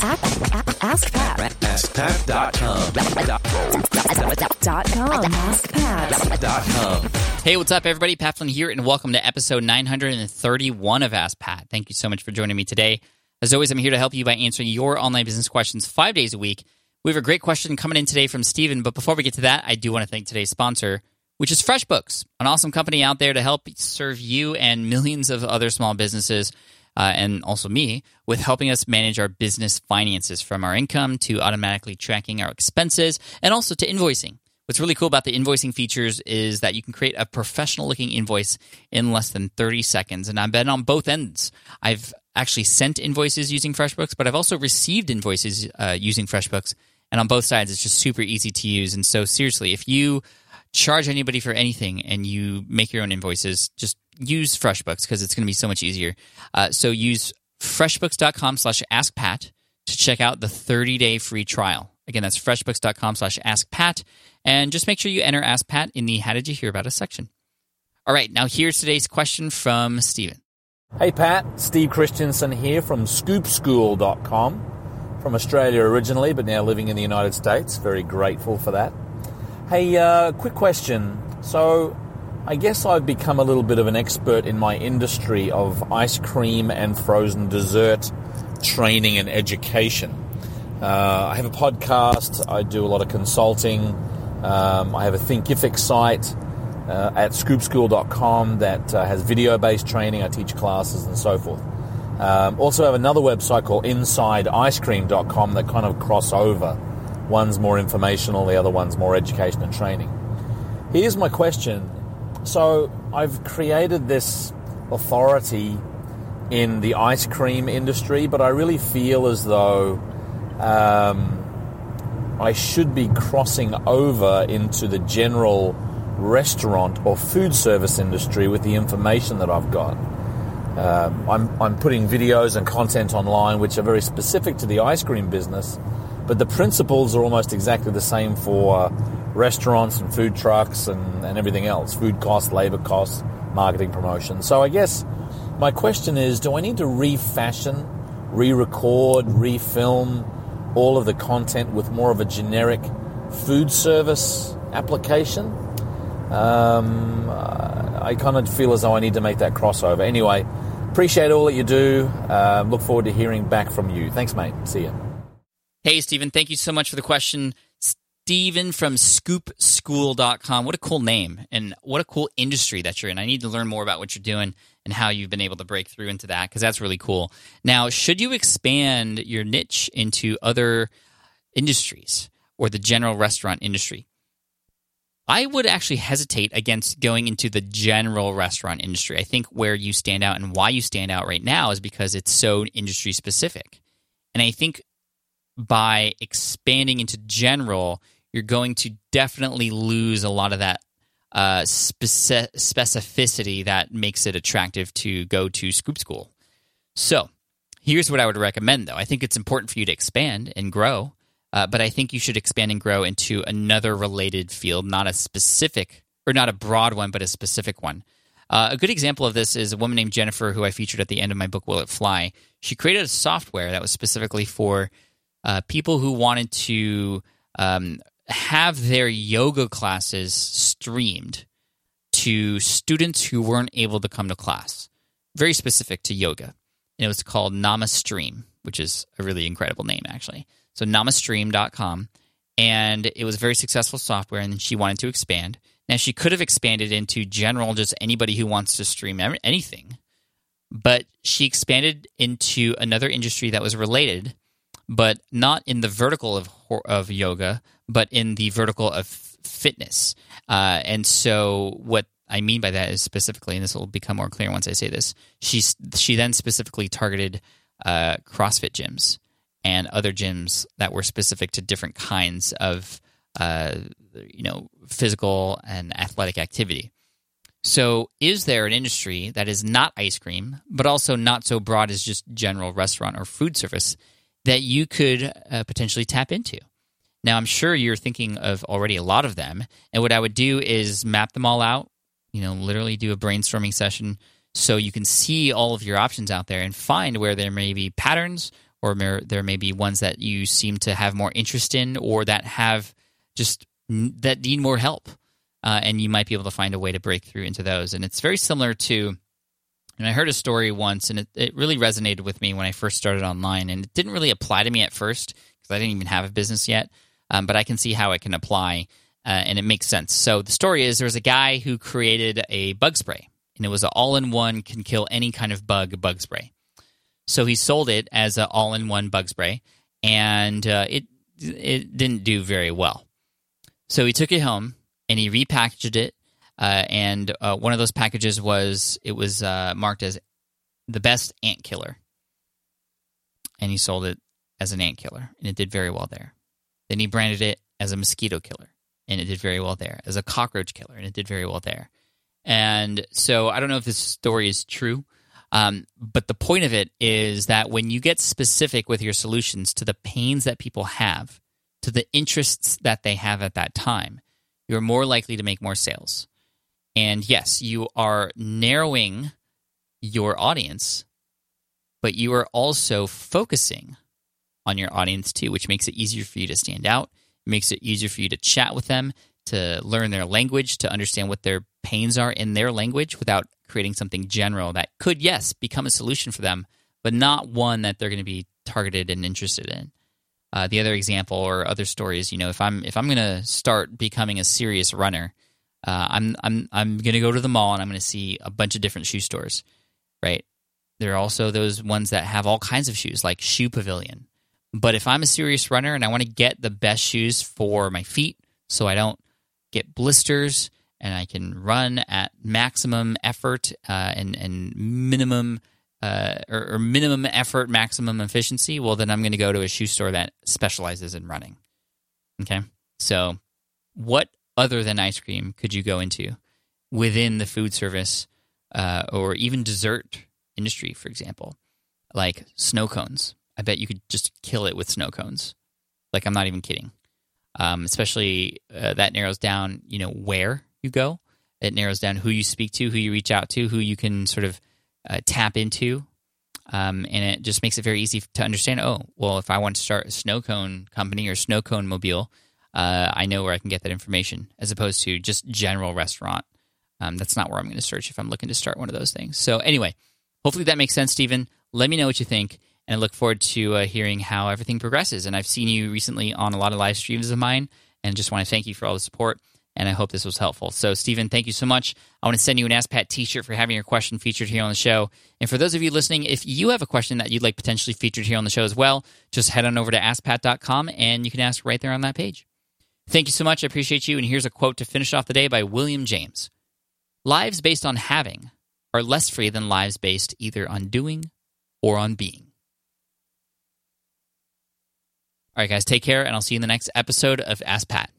Ask Pat. AskPat.com. Dot com. AskPat. Hey, what's up, everybody? Pat Flynn here, and welcome to episode 931 of Ask Pat. Thank you so much for joining me today. As always, I'm here to help you by answering your online business questions five days a week. We have a great question coming in today from Stephen, but before we get to that, I do want to thank today's sponsor, which is FreshBooks, an awesome company out there to help serve you and millions of other small businesses. Uh, and also me with helping us manage our business finances from our income to automatically tracking our expenses and also to invoicing. What's really cool about the invoicing features is that you can create a professional looking invoice in less than 30 seconds. And I've been on both ends. I've actually sent invoices using FreshBooks, but I've also received invoices uh, using FreshBooks. And on both sides, it's just super easy to use. And so, seriously, if you charge anybody for anything and you make your own invoices, just use FreshBooks because it's going to be so much easier. Uh, so use freshbooks.com slash askpat to check out the 30-day free trial. Again, that's freshbooks.com slash askpat. And just make sure you enter Ask Pat in the How Did You Hear About Us section. All right, now here's today's question from Stephen. Hey Pat, Steve Christensen here from scoopschool.com. From Australia originally, but now living in the United States. Very grateful for that. Hey, uh, quick question. So, I guess I've become a little bit of an expert in my industry of ice cream and frozen dessert training and education. Uh, I have a podcast, I do a lot of consulting, um, I have a Thinkific site uh, at scoopschool.com that uh, has video based training, I teach classes and so forth. Um, also have another website called InsideIceCream.com that kind of cross over. One's more informational, the other one's more education and training. Here's my question. So I've created this authority in the ice cream industry, but I really feel as though um, I should be crossing over into the general restaurant or food service industry with the information that I've got. Um, I'm, I'm putting videos and content online which are very specific to the ice cream business, but the principles are almost exactly the same for uh, restaurants and food trucks and, and everything else food costs, labor costs, marketing promotion. So I guess my question is do I need to refashion, re record, refilm all of the content with more of a generic food service application? Um, I kind of feel as though I need to make that crossover. Anyway, appreciate all that you do. Uh, look forward to hearing back from you. Thanks, mate. See you. Hey, Stephen, thank you so much for the question. Stephen from scoopschool.com. What a cool name and what a cool industry that you're in. I need to learn more about what you're doing and how you've been able to break through into that because that's really cool. Now, should you expand your niche into other industries or the general restaurant industry? I would actually hesitate against going into the general restaurant industry. I think where you stand out and why you stand out right now is because it's so industry specific. And I think by expanding into general, you're going to definitely lose a lot of that uh, speci- specificity that makes it attractive to go to Scoop School. So, here's what I would recommend though. I think it's important for you to expand and grow, uh, but I think you should expand and grow into another related field, not a specific or not a broad one, but a specific one. Uh, a good example of this is a woman named Jennifer, who I featured at the end of my book, Will It Fly? She created a software that was specifically for uh, people who wanted to um, have their yoga classes streamed to students who weren't able to come to class. Very specific to yoga. And it was called NamaStream, which is a really incredible name, actually. So, namastream.com. And it was very successful software, and she wanted to expand. Now, she could have expanded into general, just anybody who wants to stream anything, but she expanded into another industry that was related but not in the vertical of of yoga, but in the vertical of fitness. Uh, and so, what I mean by that is specifically, and this will become more clear once I say this. She she then specifically targeted uh, CrossFit gyms and other gyms that were specific to different kinds of uh, you know physical and athletic activity. So, is there an industry that is not ice cream, but also not so broad as just general restaurant or food service that you could uh, potentially tap into. Now, I'm sure you're thinking of already a lot of them. And what I would do is map them all out, you know, literally do a brainstorming session so you can see all of your options out there and find where there may be patterns or there, may be ones that you seem to have more interest in, or that have just that need more help, uh, and you might be able to find a way to break through into those. And it's very similar to. And I heard a story once, and it, it really resonated with me when I first started online. And it didn't really apply to me at first because I didn't even have a business yet. Um, but I can see how it can apply, uh, and it makes sense. So the story is there was a guy who created a bug spray, and it was an all-in-one, can kill any kind of bug bug spray. So he sold it as an all-in-one bug spray, and uh, it it didn't do very well. So he took it home and he repackaged it, uh, and uh, one of those packages was it was uh, marked as the best ant killer, and he sold it as an ant killer, and it did very well there. Then he branded it as a mosquito killer, and it did very well there. As a cockroach killer, and it did very well there. And so I don't know if this story is true, um, but the point of it is that when you get specific with your solutions to the pains that people have, to the interests that they have at that time, you're more likely to make more sales. And yes, you are narrowing your audience, but you are also focusing on your audience too, which makes it easier for you to stand out. It makes it easier for you to chat with them, to learn their language, to understand what their pains are in their language without creating something general that could, yes, become a solution for them, but not one that they're going to be targeted and interested in. Uh, the other example or other stories, you know, if I'm if I'm going to start becoming a serious runner, uh, I'm I'm I'm going to go to the mall and I'm going to see a bunch of different shoe stores, right? There are also those ones that have all kinds of shoes, like Shoe Pavilion. But if I'm a serious runner and I want to get the best shoes for my feet so I don't get blisters and I can run at maximum effort uh, and, and minimum uh, or, or, minimum effort, maximum efficiency, well, then I'm going to go to a shoe store that specializes in running. Okay. So, what other than ice cream could you go into within the food service uh, or even dessert industry, for example, like snow cones? I bet you could just kill it with snow cones. Like I'm not even kidding. Um, especially uh, that narrows down, you know, where you go. It narrows down who you speak to, who you reach out to, who you can sort of uh, tap into, um, and it just makes it very easy to understand. Oh, well, if I want to start a snow cone company or snow cone mobile, uh, I know where I can get that information, as opposed to just general restaurant. Um, that's not where I'm going to search if I'm looking to start one of those things. So anyway, hopefully that makes sense, Stephen. Let me know what you think and I look forward to uh, hearing how everything progresses. And I've seen you recently on a lot of live streams of mine, and just want to thank you for all the support. And I hope this was helpful. So, Stephen, thank you so much. I want to send you an Ask Pat t shirt for having your question featured here on the show. And for those of you listening, if you have a question that you'd like potentially featured here on the show as well, just head on over to AskPat.com and you can ask right there on that page. Thank you so much. I appreciate you. And here's a quote to finish off the day by William James Lives based on having are less free than lives based either on doing or on being. All right, guys, take care, and I'll see you in the next episode of Ask Pat.